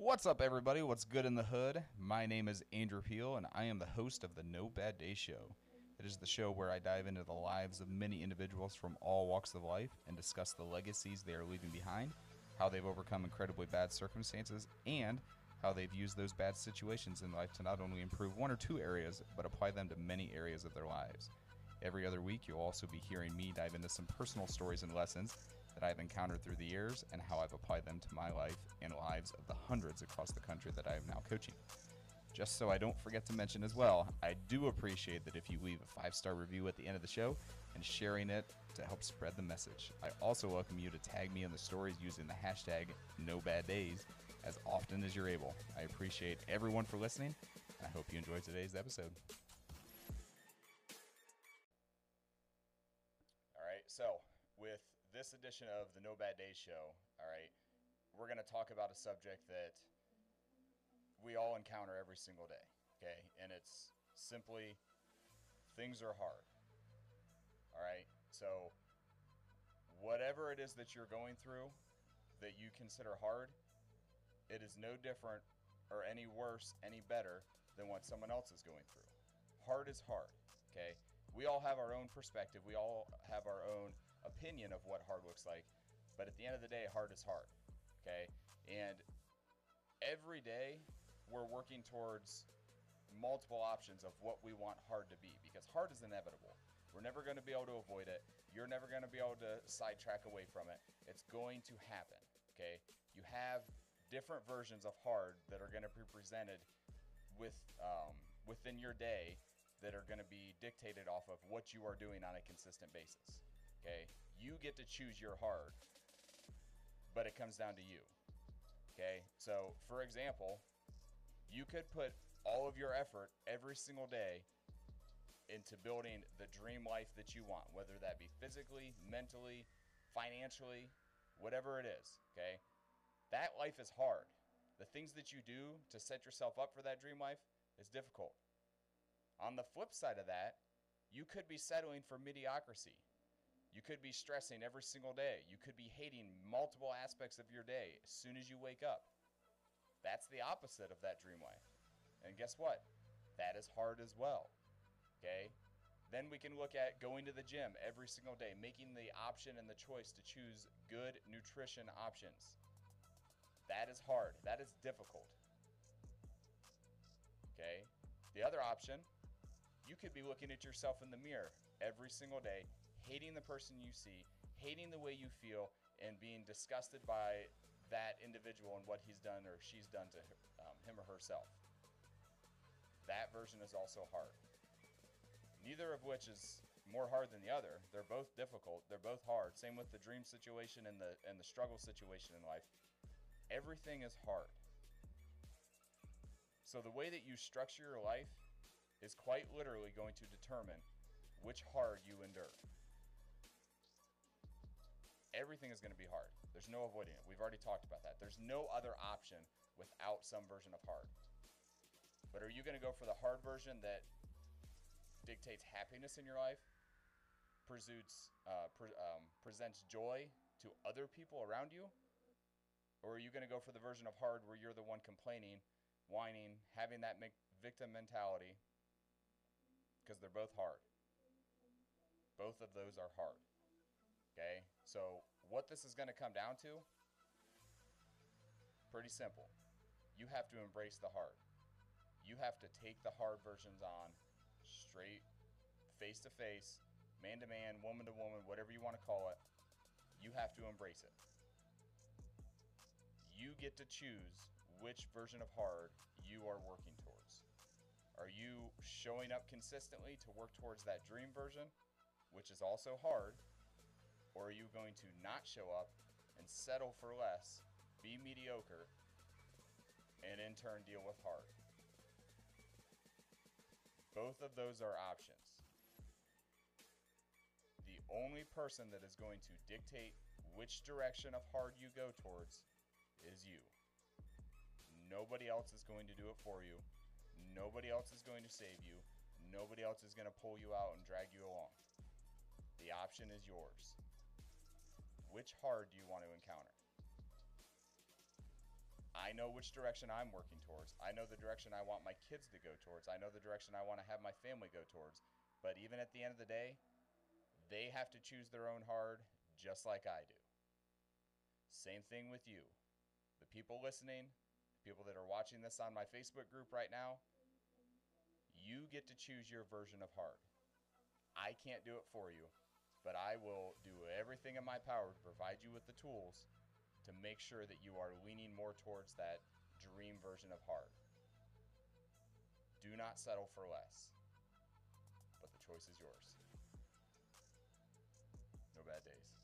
What's up, everybody? What's good in the hood? My name is Andrew Peel, and I am the host of the No Bad Day Show. It is the show where I dive into the lives of many individuals from all walks of life and discuss the legacies they are leaving behind, how they've overcome incredibly bad circumstances, and how they've used those bad situations in life to not only improve one or two areas, but apply them to many areas of their lives. Every other week, you'll also be hearing me dive into some personal stories and lessons that I've encountered through the years and how I've applied them to my life and lives of the hundreds across the country that I am now coaching. Just so I don't forget to mention as well, I do appreciate that if you leave a five star review at the end of the show and sharing it to help spread the message. I also welcome you to tag me in the stories using the hashtag NoBadDays as often as you're able. I appreciate everyone for listening, and I hope you enjoyed today's episode. All right, so with this edition of the No Bad Day show, all right, we're going to talk about a subject that we all encounter every single day, okay? And it's simply things are hard. All right? So whatever it is that you're going through that you consider hard, it is no different or any worse, any better than what someone else is going through. Hard is hard, okay? We all have our own perspective. We all have our own opinion of what hard looks like. But at the end of the day, hard is hard, okay? And every day we're working towards multiple options of what we want hard to be because hard is inevitable. We're never going to be able to avoid it. You're never going to be able to sidetrack away from it. It's going to happen. Okay. You have different versions of hard that are going to be presented with um, within your day that are going to be dictated off of what you are doing on a consistent basis. Okay. You get to choose your hard, but it comes down to you. Okay. So, for example, you could put all of your effort every single day into building the dream life that you want, whether that be physically, mentally, financially, whatever it is, okay? That life is hard. The things that you do to set yourself up for that dream life is difficult. On the flip side of that, you could be settling for mediocrity. You could be stressing every single day. You could be hating multiple aspects of your day as soon as you wake up. That's the opposite of that dream life. And guess what? That is hard as well. Okay? Then we can look at going to the gym every single day, making the option and the choice to choose good nutrition options. That is hard. That is difficult. Okay? The other option, you could be looking at yourself in the mirror every single day, hating the person you see, hating the way you feel, and being disgusted by that individual and what he's done or she's done to um, him or herself. That version is also hard. Neither of which is more hard than the other. They're both difficult. They're both hard. Same with the dream situation and the and the struggle situation in life. Everything is hard. So the way that you structure your life is quite literally going to determine which hard you endure everything is going to be hard. There's no avoiding it. We've already talked about that. There's no other option without some version of hard. But are you going to go for the hard version that dictates happiness in your life, pursues, uh, pre- um, presents joy to other people around you? Or are you going to go for the version of hard where you're the one complaining, whining, having that victim mentality? Because they're both hard. Both of those are hard. Okay? So, what this is going to come down to, pretty simple. You have to embrace the hard. You have to take the hard versions on straight, face to face, man to man, woman to woman, whatever you want to call it. You have to embrace it. You get to choose which version of hard you are working towards. Are you showing up consistently to work towards that dream version, which is also hard, or are you going to not show up and settle for less, be mediocre, and in turn deal with hard? Both of those are options. The only person that is going to dictate which direction of hard you go towards is you. Nobody else is going to do it for you. Nobody else is going to save you. Nobody else is going to pull you out and drag you along. The option is yours. Which hard do you want to encounter? I know which direction I'm working towards. I know the direction I want my kids to go towards. I know the direction I want to have my family go towards. But even at the end of the day, they have to choose their own hard just like I do. Same thing with you. The people listening, the people that are watching this on my Facebook group right now, you get to choose your version of hard. I can't do it for you, but I will do everything in my power to provide you with the tools to make sure that you are leaning more towards that dream version of hard. Do not settle for less, but the choice is yours. No bad days.